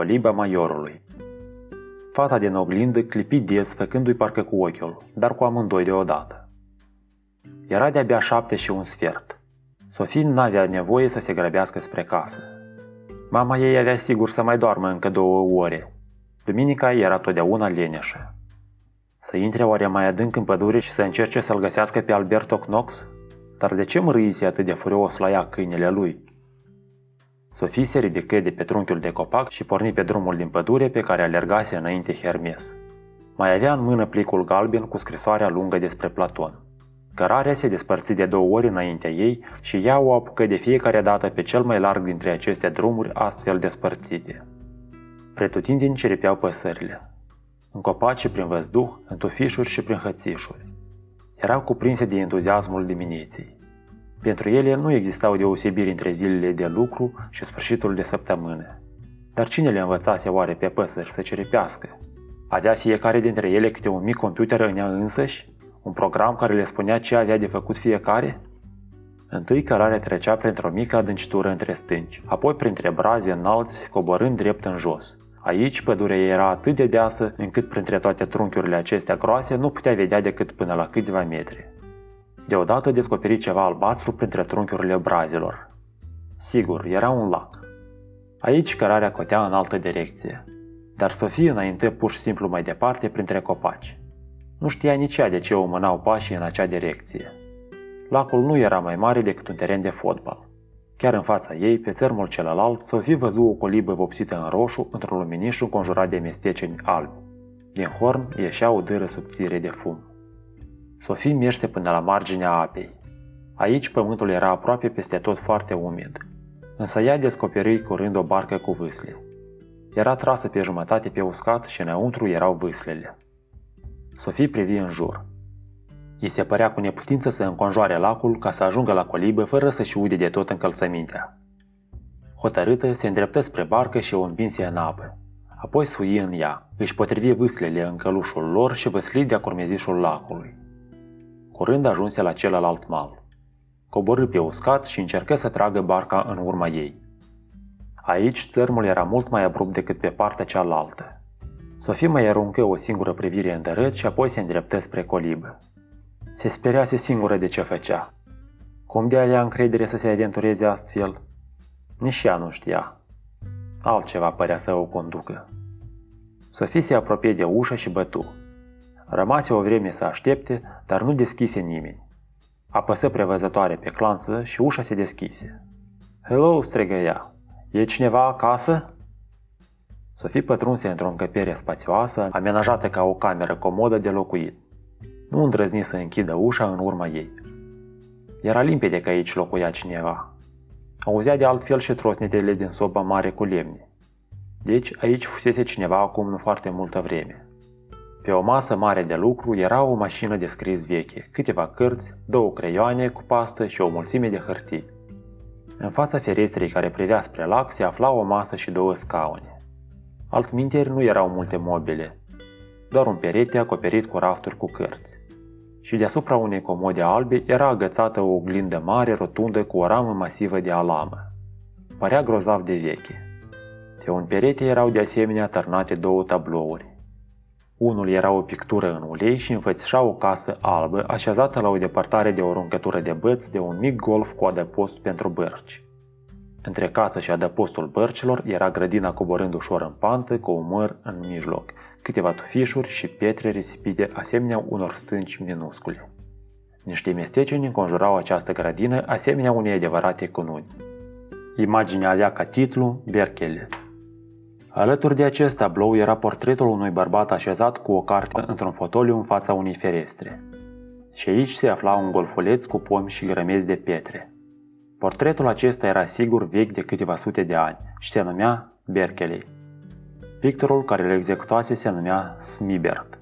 Coliba maiorului Fata din oglindă clipi des, făcându-i parcă cu ochiul, dar cu amândoi deodată. Era de-abia șapte și un sfert. Sofie n-avea nevoie să se grăbească spre casă. Mama ei avea sigur să mai doarmă încă două ore. Duminica era totdeauna leneșă. Să intre oare mai adânc în pădure și să încerce să-l găsească pe Alberto Knox? Dar de ce mărâise atât de furios la ea câinele lui? Sofie se ridică de pe trunchiul de copac și porni pe drumul din pădure pe care alergase înainte Hermes. Mai avea în mână plicul galben cu scrisoarea lungă despre Platon. Cărarea se despărți de două ori înaintea ei și ea o apucă de fiecare dată pe cel mai larg dintre aceste drumuri astfel despărțite. Pretutindeni ceripeau păsările. În copaci și prin văzduh, în tufișuri și prin hățișuri. Erau cuprinse de entuziasmul dimineții. Pentru ele nu existau deosebiri între zilele de lucru și sfârșitul de săptămână. Dar cine le învățase oare pe păsări să ceripească? Avea fiecare dintre ele câte un mic computer în ea însăși? Un program care le spunea ce avea de făcut fiecare? Întâi cărarea trecea printr-o mică adâncitură între stânci, apoi printre braze înalți, coborând drept în jos. Aici pădurea era atât de deasă încât printre toate trunchiurile acestea groase nu putea vedea decât până la câțiva metri. Deodată descoperi ceva albastru printre trunchiurile brazelor. Sigur, era un lac. Aici cărarea cotea în altă direcție, dar Sofie înainte pur și simplu mai departe printre copaci. Nu știa nici ea de ce o mânau pașii în acea direcție. Lacul nu era mai mare decât un teren de fotbal. Chiar în fața ei, pe țărmul celălalt, Sofie văzu o colibă vopsită în roșu într-un luminiș înconjurat de mesteceni albi. Din horn ieșea o dâră subțire de fum. Sofie merse până la marginea apei. Aici pământul era aproape peste tot foarte umid, însă ea descoperi curând o barcă cu vâsle. Era trasă pe jumătate pe uscat și înăuntru erau vâslele. Sofie privi în jur. Îi se părea cu neputință să înconjoare lacul ca să ajungă la colibă fără să-și ude de tot încălțămintea. Hotărâtă, se îndreptă spre barcă și o împinse în apă. Apoi sui în ea, își potrivi vâslele în călușul lor și văsli de-a curmezișul lacului. Curând ajunse la celălalt mal. Coborâ pe uscat și încercă să tragă barca în urma ei. Aici țărmul era mult mai abrupt decât pe partea cealaltă. Sofie mai aruncă o singură privire în dărât și apoi se îndreptă spre colibă. Se speriase singură de ce făcea. Cum de avea încredere să se aventureze astfel? Nici ea nu știa. Altceva părea să o conducă. Sofie se apropie de ușă și bătu. Rămase o vreme să aștepte, dar nu deschise nimeni. Apăsă prevăzătoare pe clanță și ușa se deschise. Hello, strigă ea. E cineva acasă? Sofie pătrunse într-o încăpere spațioasă, amenajată ca o cameră comodă de locuit. Nu îndrăzni să închidă ușa în urma ei. Era limpede că aici locuia cineva. Auzea de altfel și trosnetele din soba mare cu lemne. Deci aici fusese cineva acum nu foarte multă vreme. Pe o masă mare de lucru era o mașină de scris veche, câteva cărți, două creioane cu pastă și o mulțime de hârtii. În fața ferestrei care privea spre lac se afla o masă și două scaune. Altminteri nu erau multe mobile, doar un perete acoperit cu rafturi cu cărți. Și deasupra unei comode albe era agățată o oglindă mare rotundă cu o ramă masivă de alamă. Părea grozav de veche. Pe un perete erau de asemenea tărnate două tablouri. Unul era o pictură în ulei și înfățișa o casă albă așezată la o depărtare de o runcătură de băți de un mic golf cu adăpost pentru bărci. Între casă și adăpostul bărcilor era grădina coborând ușor în pantă cu un măr în mijloc, câteva tufișuri și pietre risipite asemenea unor stânci minuscule. Niște mesteceni înconjurau această grădină asemenea unei adevărate cununi. Imaginea avea ca titlu Berkele. Alături de acest tablou era portretul unui bărbat așezat cu o carte într-un fotoliu în fața unei ferestre. Și aici se afla un golfuleț cu pomi și grămezi de pietre. Portretul acesta era sigur vechi de câteva sute de ani și se numea Berkeley. Pictorul care îl executase se numea Smibert.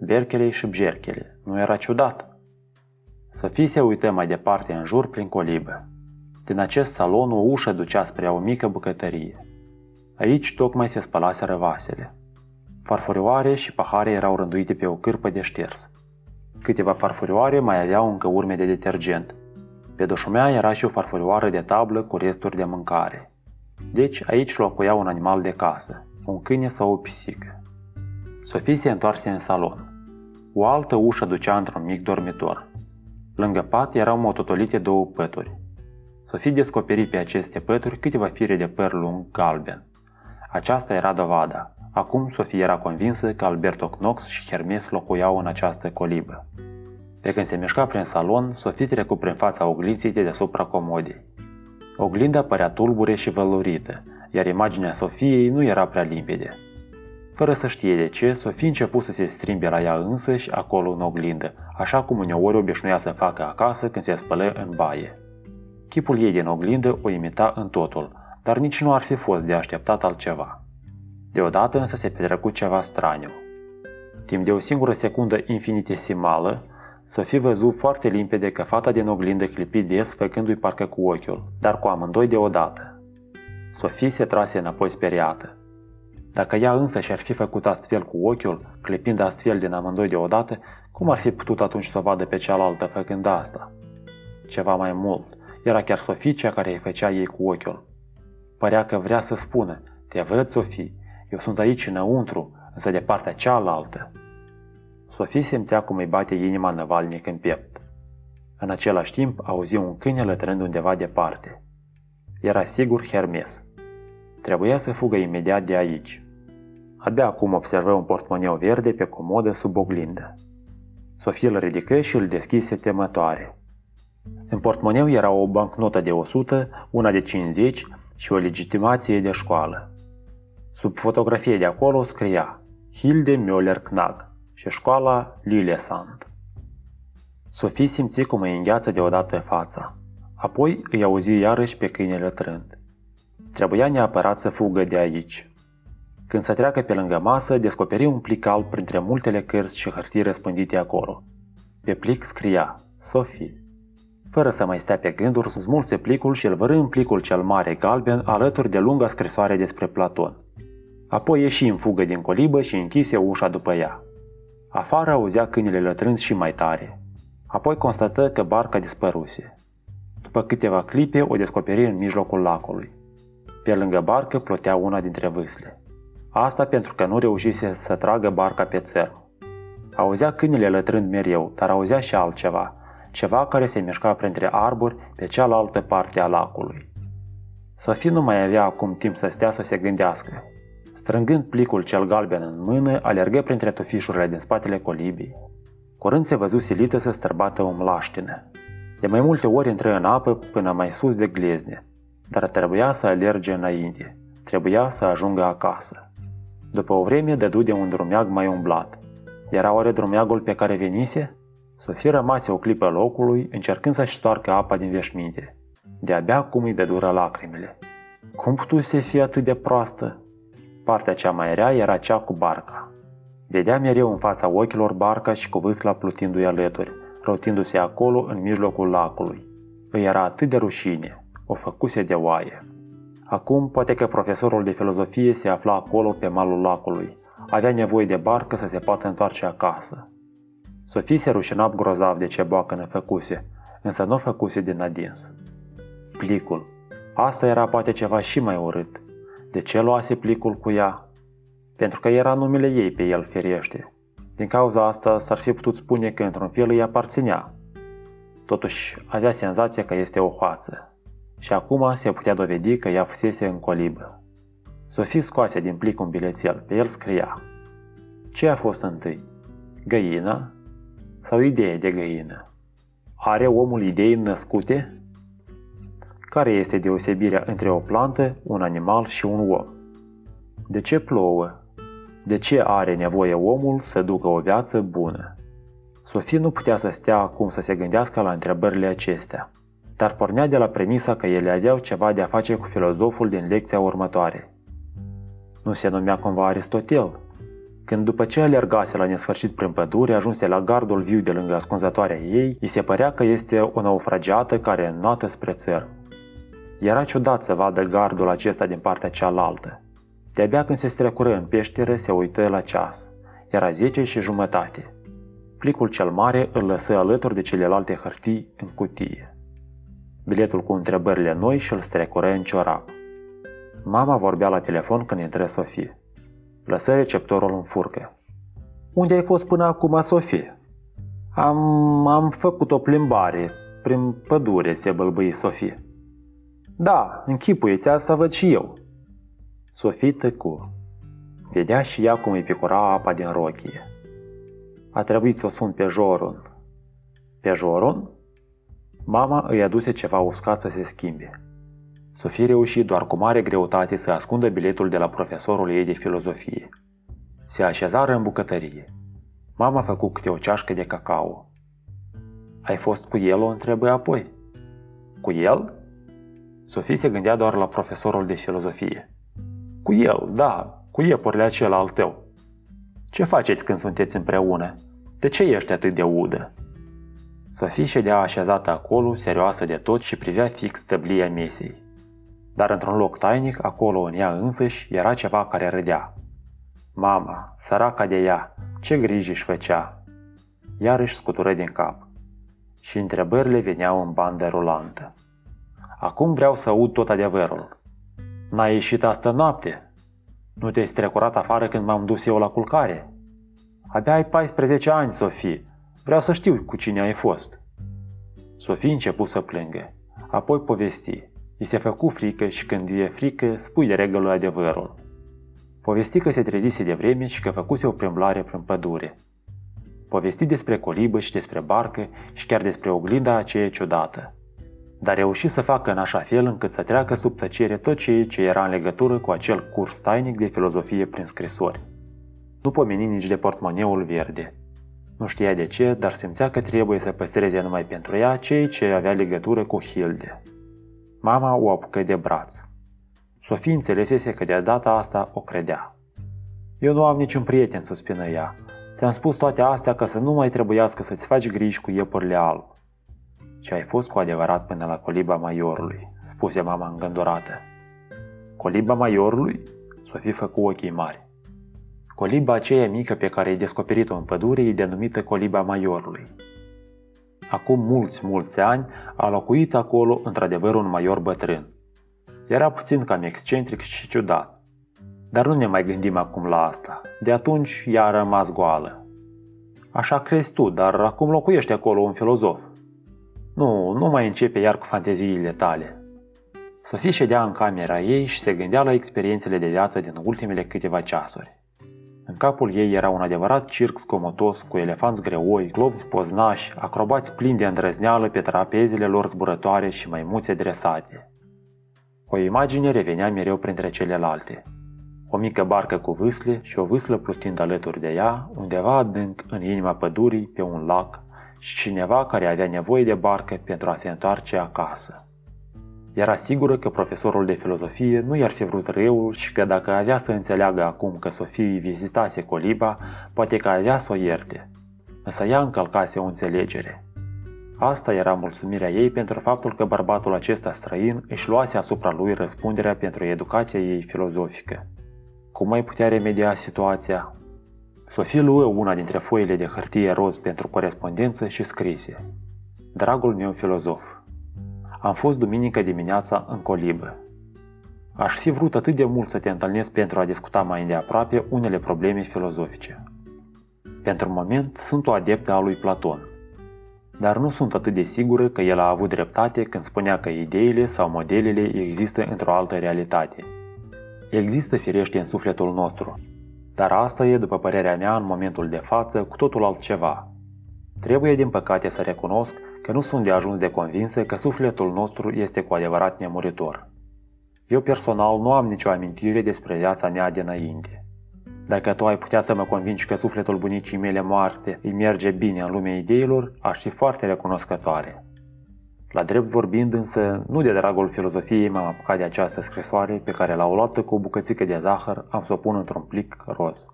Berkeley și Bjerkele. Nu era ciudat? Sofie se uită mai departe în jur prin colibă. Din acest salon o ușă ducea spre o mică bucătărie. Aici tocmai se spălaseră vasele. Farfurioare și pahare erau rânduite pe o cârpă de șters. Câteva farfurioare mai aveau încă urme de detergent. Pe doșumea era și o farfurioară de tablă cu resturi de mâncare. Deci aici locuia un animal de casă, un câine sau o pisică. Sofie se întoarse în salon. O altă ușă ducea într-un mic dormitor. Lângă pat erau mototolite două pături. Sofie descoperi pe aceste pături câteva fire de păr lung galben. Aceasta era dovada. Acum Sofie era convinsă că Alberto Knox și Hermes locuiau în această colibă. Pe când se mișca prin salon, Sofie trecu prin fața oglinzii de deasupra comodei. Oglinda părea tulbure și vălurită, iar imaginea Sofiei nu era prea limpede. Fără să știe de ce, Sofie început să se strimbe la ea însăși acolo în oglindă, așa cum uneori obișnuia să facă acasă când se spălă în baie. Chipul ei din oglindă o imita în totul, dar nici nu ar fi fost de așteptat altceva. Deodată însă se petrecut ceva straniu. Timp de o singură secundă infinitesimală, Sofie văzut foarte limpede că fata din oglindă clipi des, făcându-i parcă cu ochiul, dar cu amândoi deodată. Sofie se trase înapoi speriată. Dacă ea însă și-ar fi făcut astfel cu ochiul, clipind astfel din amândoi deodată, cum ar fi putut atunci să o vadă pe cealaltă făcând asta? Ceva mai mult, era chiar Sofie cea care îi făcea ei cu ochiul. Părea că vrea să spună, te văd, Sofie, eu sunt aici înăuntru, însă de partea cealaltă. Sofie simțea cum îi bate inima năvalnic în piept. În același timp auzi un câine lătrând undeva departe. Era sigur Hermes. Trebuia să fugă imediat de aici. Abia acum observă un portmoneu verde pe comodă sub oglindă. Sofie îl ridică și îl deschise temătoare. În portmoneu era o bancnotă de 100, una de 50 și o legitimație de școală. Sub fotografie de acolo scria Hilde Müller Knag și școala Lillesand. Sofie simți cum îi îngheață deodată fața. Apoi îi auzi iarăși pe câinele trând. Trebuia neapărat să fugă de aici. Când se treacă pe lângă masă, descoperi un plic alb printre multele cărți și hârtii răspândite acolo. Pe plic scria Sofie. Fără să mai stea pe gânduri, smulse plicul și îl vărâ în plicul cel mare galben alături de lunga scrisoare despre Platon. Apoi ieși în fugă din colibă și închise ușa după ea. Afară auzea câinile lătrând și mai tare. Apoi constată că barca dispăruse. După câteva clipe o descoperi în mijlocul lacului. Pe lângă barcă plotea una dintre vâsle. Asta pentru că nu reușise să tragă barca pe țărm. Auzea câinile lătrând mereu, dar auzea și altceva, ceva care se mișca printre arbori pe cealaltă parte a lacului. Sofie nu mai avea acum timp să stea să se gândească. Strângând plicul cel galben în mână, alergă printre tufișurile din spatele colibii. Curând se văzu silită să străbată o mlaștină. De mai multe ori intră în apă până mai sus de glezne, dar trebuia să alerge înainte. Trebuia să ajungă acasă. După o vreme dădu de un drumeag mai umblat. Era oare drumeagul pe care venise? Sofie rămase o clipă locului, încercând să-și stoarcă apa din veșminte. De-abia cum îi dură lacrimile. Cum putuse fi atât de proastă? Partea cea mai rea era cea cu barca. Vedea mereu în fața ochilor barca și cu vâsla plutindu-i alături, rotindu-se acolo în mijlocul lacului. Îi era atât de rușine, o făcuse de oaie. Acum, poate că profesorul de filozofie se afla acolo pe malul lacului. Avea nevoie de barcă să se poată întoarce acasă. Sofie se rușina grozav de ce boacă ne făcuse, însă nu făcuse din adins. Plicul. Asta era poate ceva și mai urât. De ce luase plicul cu ea? Pentru că era numele ei pe el feriește. Din cauza asta s-ar fi putut spune că într-un fel îi aparținea. Totuși, avea senzația că este o hoață. Și acum se putea dovedi că ea fusese în colibă. Sofie scoase din plic un bilețel, pe el scria Ce a fost întâi? Găina sau idee de găină? Are omul idei născute? Care este deosebirea între o plantă, un animal și un om? De ce plouă? De ce are nevoie omul să ducă o viață bună? Sofie nu putea să stea acum să se gândească la întrebările acestea, dar pornea de la premisa că ele aveau ceva de a face cu filozoful din lecția următoare. Nu se numea cumva Aristotel? Când după ce alergase la nesfârșit prin pădure, ajunse la gardul viu de lângă ascunzătoarea ei, îi se părea că este o naufragiată care înnoată spre țăr. Era ciudat să vadă gardul acesta din partea cealaltă. De-abia când se strecură în peșteră, se uită la ceas. Era zece și jumătate. Plicul cel mare îl lăsă alături de celelalte hârtii în cutie. Biletul cu întrebările noi și îl strecură în ciorap. Mama vorbea la telefon când intră Sofie. Lăsă receptorul în furcă. Unde ai fost până acum, Sofie? Am, am făcut o plimbare prin pădure, se bălbâi Sofie. Da, închipuieți asta văd și eu. Sofie tăcu. Vedea și ea cum îi picura apa din rochie. A trebuit să o sun pe Jorun. Pe Jorun? Mama îi aduse ceva uscat să se schimbe. Sofie reuși doar cu mare greutate să ascundă biletul de la profesorul ei de filozofie. Se așezară în bucătărie. Mama a făcut câte o ceașcă de cacao. Ai fost cu el?" o întrebă apoi. Cu el?" Sofie se gândea doar la profesorul de filozofie. Cu el, da, cu iepurile acela al tău. Ce faceți când sunteți împreună? De ce ești atât de udă? Sofie ședea așezată acolo, serioasă de tot și privea fix tăblia mesei. Dar într-un loc tainic, acolo în ea însăși, era ceva care râdea. Mama, săraca de ea, ce griji își făcea? Iar își scutură din cap. Și întrebările veneau în bandă rulantă. Acum vreau să aud tot adevărul. N-ai ieșit astă noapte? Nu te-ai strecurat afară când m-am dus eu la culcare? Abia ai 14 ani, Sofie. Vreau să știu cu cine ai fost. Sofie începu să plângă. Apoi povesti. I se făcu frică și când e frică, spui de regulă adevărul. Povesti că se trezise de vreme și că făcuse o plimblare prin pădure. Povesti despre colibă și despre barcă și chiar despre oglinda aceea ciudată. Dar reuși să facă în așa fel încât să treacă sub tăcere tot ceea ce era în legătură cu acel curs tainic de filozofie prin scrisori. Nu pomeni nici de portmoneul verde. Nu știa de ce, dar simțea că trebuie să păstreze numai pentru ea cei ce avea legătură cu Hilde. Mama o apucă de braț. Sofie înțelesese că de data asta o credea. Eu nu am niciun prieten, suspină ea. Ți-am spus toate astea ca să nu mai trebuiască să-ți faci griji cu iepurile alb. Ce ai fost cu adevărat până la coliba maiorului, spuse mama îngândurată. Coliba maiorului? Sofie făcu ochii mari. Coliba aceea mică pe care ai descoperit-o în pădure e denumită coliba maiorului. Acum mulți, mulți ani a locuit acolo într-adevăr un maior bătrân. Era puțin cam excentric și ciudat. Dar nu ne mai gândim acum la asta. De atunci ea a rămas goală. Așa crezi tu, dar acum locuiește acolo un filozof. Nu, nu mai începe iar cu fanteziile tale. Sofie ședea în camera ei și se gândea la experiențele de viață din ultimele câteva ceasuri. În capul ei era un adevărat circ scomotos cu elefanți greoi, globi poznași, acrobați plini de îndrăzneală pe trapezele lor zburătoare și maimuțe dresate. O imagine revenea mereu printre celelalte. O mică barcă cu vâsle și o vâslă plutind alături de ea, undeva adânc în inima pădurii, pe un lac, și cineva care avea nevoie de barcă pentru a se întoarce acasă. Era sigură că profesorul de filozofie nu i-ar fi vrut răul și că dacă avea să înțeleagă acum că Sofie vizitase coliba, poate că avea să o ierte. Însă ea încălcase o înțelegere. Asta era mulțumirea ei pentru faptul că bărbatul acesta străin își luase asupra lui răspunderea pentru educația ei filozofică. Cum mai putea remedia situația? Sofie luă una dintre foile de hârtie roz pentru corespondență și scrise Dragul meu filozof, am fost duminică dimineața în colibă. Aș fi vrut atât de mult să te întâlnesc pentru a discuta mai îndeaproape unele probleme filozofice. Pentru moment sunt o adeptă a lui Platon, dar nu sunt atât de sigură că el a avut dreptate când spunea că ideile sau modelele există într-o altă realitate. Există firește în sufletul nostru, dar asta e, după părerea mea, în momentul de față, cu totul altceva. Trebuie, din păcate, să recunosc că nu sunt de ajuns de convinsă că sufletul nostru este cu adevărat nemuritor. Eu personal nu am nicio amintire despre viața mea dinainte. Dacă tu ai putea să mă convingi că sufletul bunicii mele moarte îi merge bine în lumea ideilor, aș fi foarte recunoscătoare. La drept vorbind însă, nu de dragul filozofiei m-am apucat de această scrisoare pe care la o luată cu o bucățică de zahăr am să o pun într-un plic roz.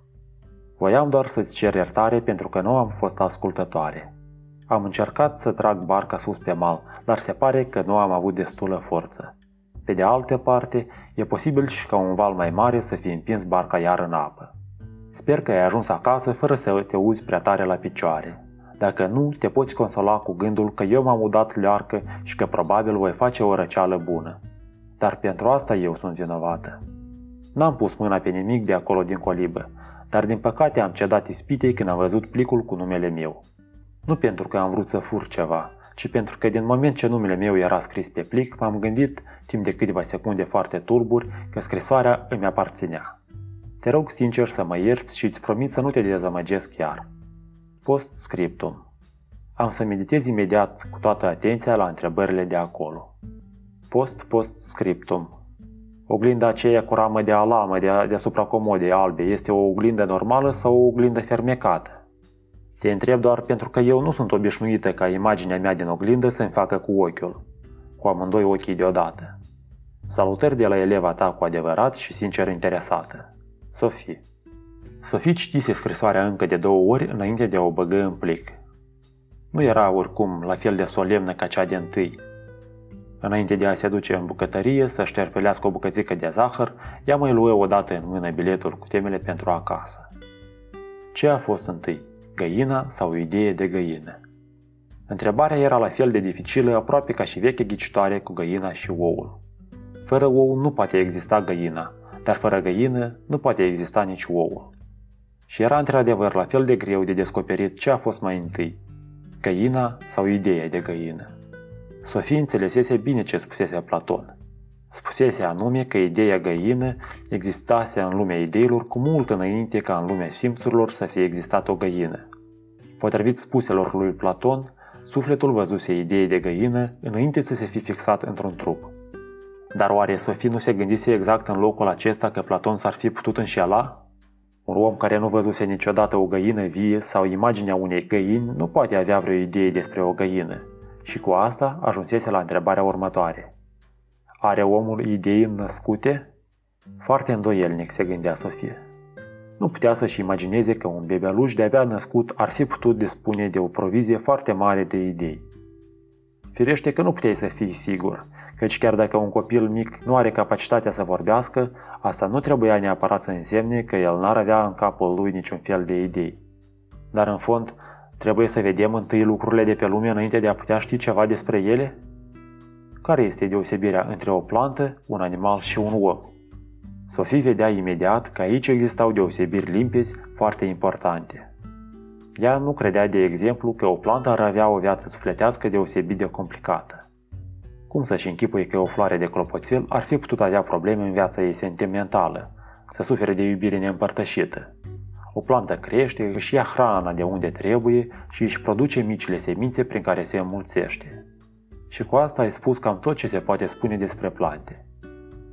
Voiam doar să-ți cer iertare pentru că nu am fost ascultătoare. Am încercat să trag barca sus pe mal, dar se pare că nu am avut destulă forță. Pe de altă parte, e posibil și ca un val mai mare să fie împins barca iar în apă. Sper că ai ajuns acasă fără să te uzi prea tare la picioare. Dacă nu, te poți consola cu gândul că eu m-am udat learcă și că probabil voi face o răceală bună. dar pentru asta eu sunt vinovată. N-am pus mâna pe nimic de acolo din colibă, dar din păcate am cedat ispitei când am văzut plicul cu numele meu. Nu pentru că am vrut să fur ceva, ci pentru că din moment ce numele meu era scris pe plic, m-am gândit, timp de câteva secunde foarte tulburi, că scrisoarea îmi aparținea. Te rog sincer să mă ierți și îți promit să nu te dezamăgesc chiar. Post scriptum. Am să meditez imediat cu toată atenția la întrebările de acolo. Post post scriptum. Oglinda aceea cu ramă de alamă de deasupra comodei albe este o oglindă normală sau o oglindă fermecată? Te întreb doar pentru că eu nu sunt obișnuită ca imaginea mea din oglindă să-mi facă cu ochiul, cu amândoi ochii deodată. Salutări de la eleva ta cu adevărat și sincer interesată. Sofie. Sofie citise scrisoarea încă de două ori înainte de a o băgă în plic. Nu era oricum la fel de solemnă ca cea de întâi. Înainte de a se duce în bucătărie să șterpelească o bucățică de zahăr, ea mai luă odată în mână biletul cu temele pentru acasă. Ce a fost întâi, găina sau o idee de găină? Întrebarea era la fel de dificilă aproape ca și veche ghicitoare cu găina și oul. Fără ou nu poate exista găina, dar fără găină nu poate exista nici oul. Și era într-adevăr la fel de greu de descoperit ce a fost mai întâi, găina sau ideea de găină. Sofie înțelesese bine ce spusese Platon. Spusese anume că ideea găină existase în lumea ideilor cu mult înainte ca în lumea simțurilor să fie existat o găină. Potrivit spuselor lui Platon, sufletul văzuse ideea de găină înainte să se fi fixat într-un trup. Dar oare Sofie nu se gândise exact în locul acesta că Platon s-ar fi putut înșela? Un om care nu văzuse niciodată o găină vie sau imaginea unei găini nu poate avea vreo idee despre o găină. Și cu asta ajunsese la întrebarea următoare. Are omul idei născute? Foarte îndoielnic se gândea Sofie. Nu putea să-și imagineze că un bebeluș de-abia născut ar fi putut dispune de o provizie foarte mare de idei. Firește că nu puteai să fii sigur, căci chiar dacă un copil mic nu are capacitatea să vorbească, asta nu trebuia neapărat să însemne că el n-ar avea în capul lui niciun fel de idei. Dar în fond, trebuie să vedem întâi lucrurile de pe lume înainte de a putea ști ceva despre ele? Care este deosebirea între o plantă, un animal și un om? Sofie vedea imediat că aici existau deosebiri limpezi foarte importante. Ea nu credea, de exemplu, că o plantă ar avea o viață sufletească deosebit de complicată. Cum să-și închipui că o floare de clopoțel ar fi putut avea probleme în viața ei sentimentală, să sufere de iubire neîmpărtășită? O plantă crește, își ia hrana de unde trebuie și își produce micile semințe prin care se înmulțește. Și cu asta ai spus cam tot ce se poate spune despre plante.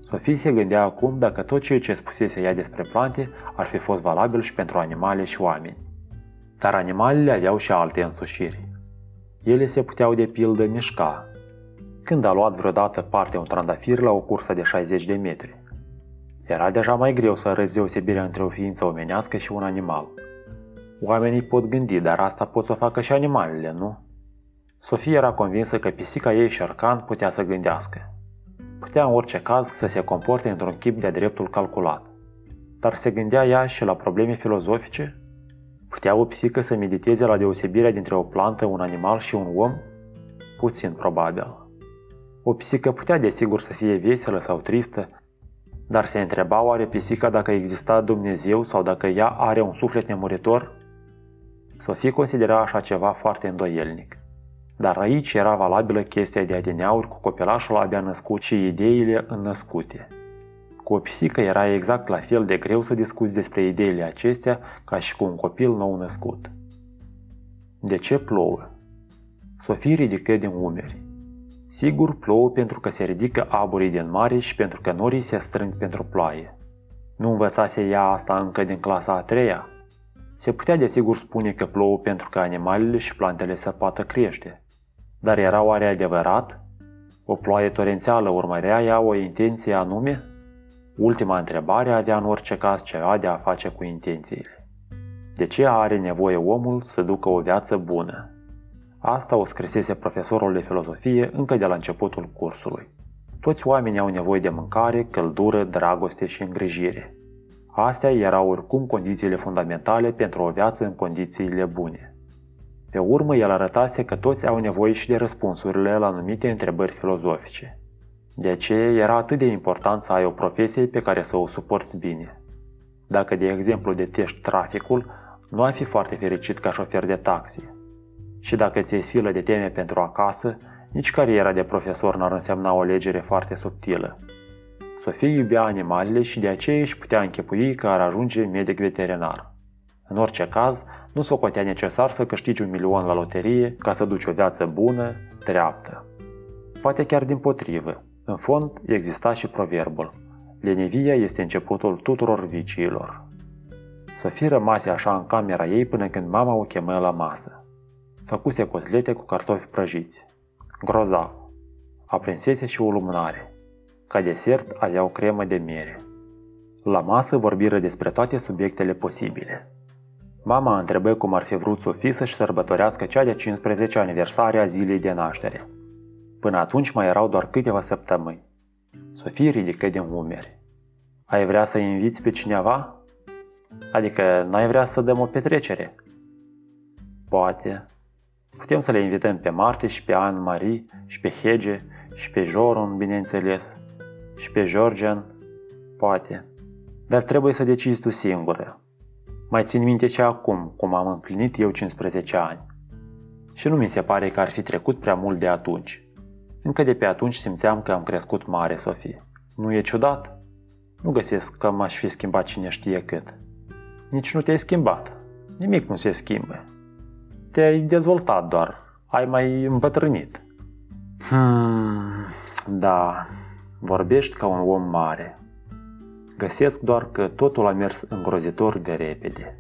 Sofie se gândea acum dacă tot ceea ce spusese ea despre plante ar fi fost valabil și pentru animale și oameni. Dar animalele aveau și alte însușiri. Ele se puteau de pildă mișca. Când a luat vreodată parte un trandafir la o cursă de 60 de metri. Era deja mai greu să arăți deosebirea între o ființă omenească și un animal. Oamenii pot gândi, dar asta pot să o facă și animalele, nu? Sofia era convinsă că pisica ei șercan putea să gândească. Putea în orice caz să se comporte într-un chip de-a dreptul calculat. Dar se gândea ea și la probleme filozofice? Putea o psică să mediteze la deosebirea dintre o plantă, un animal și un om? Puțin probabil. O psică putea desigur să fie veselă sau tristă, dar se întreba oare pisica dacă exista Dumnezeu sau dacă ea are un suflet nemuritor? Sofie considera așa ceva foarte îndoielnic. Dar aici era valabilă chestia de adineauri cu copilașul abia născut și ideile înnăscute. Cu o pisică era exact la fel de greu să discuți despre ideile acestea ca și cu un copil nou născut. De ce plouă? Sofie ridică din umeri. Sigur plouă pentru că se ridică aburii din mare și pentru că norii se strâng pentru ploaie. Nu învățase ea asta încă din clasa a treia? Se putea desigur spune că plouă pentru că animalele și plantele se poată crește. Dar era oare adevărat? O ploaie torențială urmărea ea o intenție anume? Ultima întrebare avea în orice caz ceva de a face cu intențiile. De ce are nevoie omul să ducă o viață bună? Asta o scrisese profesorul de filozofie încă de la începutul cursului. Toți oamenii au nevoie de mâncare, căldură, dragoste și îngrijire. Astea erau oricum condițiile fundamentale pentru o viață în condițiile bune. Pe urmă, el arătase că toți au nevoie și de răspunsurile la anumite întrebări filozofice. De aceea era atât de important să ai o profesie pe care să o suporți bine. Dacă, de exemplu, detești traficul, nu ai fi foarte fericit ca șofer de taxi. Și dacă ți-e silă de teme pentru acasă, nici cariera de profesor n-ar însemna o alegere foarte subtilă. Sofie iubea animalele și de aceea își putea închipui că ar ajunge medic veterinar. În orice caz, nu s-o cotea necesar să câștigi un milion la loterie ca să duci o viață bună, dreaptă. Poate chiar din potrivă. În fond, exista și proverbul. Lenevia este începutul tuturor viciilor. Sofie rămase așa în camera ei până când mama o chemă la masă. Făcuse cotlete cu cartofi prăjiți. Grozav. Aprinsese și o lumânare. Ca desert aveau cremă de miere. La masă vorbiră despre toate subiectele posibile. Mama întrebă cum ar fi vrut Sofie să-și sărbătorească cea de 15 aniversare a zilei de naștere. Până atunci mai erau doar câteva săptămâni. Sofie ridică din umeri. Ai vrea să inviți pe cineva? Adică n-ai vrea să dăm o petrecere? Poate. Putem să le invităm pe Marte și pe Anne-Marie și pe Hege și pe Joron, bineînțeles, și pe Georgian. Poate. Dar trebuie să decizi tu singură. Mai țin minte ce acum, cum am împlinit eu 15 ani. Și nu mi se pare că ar fi trecut prea mult de atunci. Încă de pe atunci simțeam că am crescut mare, Sofie. Nu e ciudat? Nu găsesc că m-aș fi schimbat cine știe cât. Nici nu te-ai schimbat. Nimic nu se schimbă. Te-ai dezvoltat doar. Ai mai îmbătrânit. Hmm, da, vorbești ca un om mare. Găsesc doar că totul a mers îngrozitor de repede.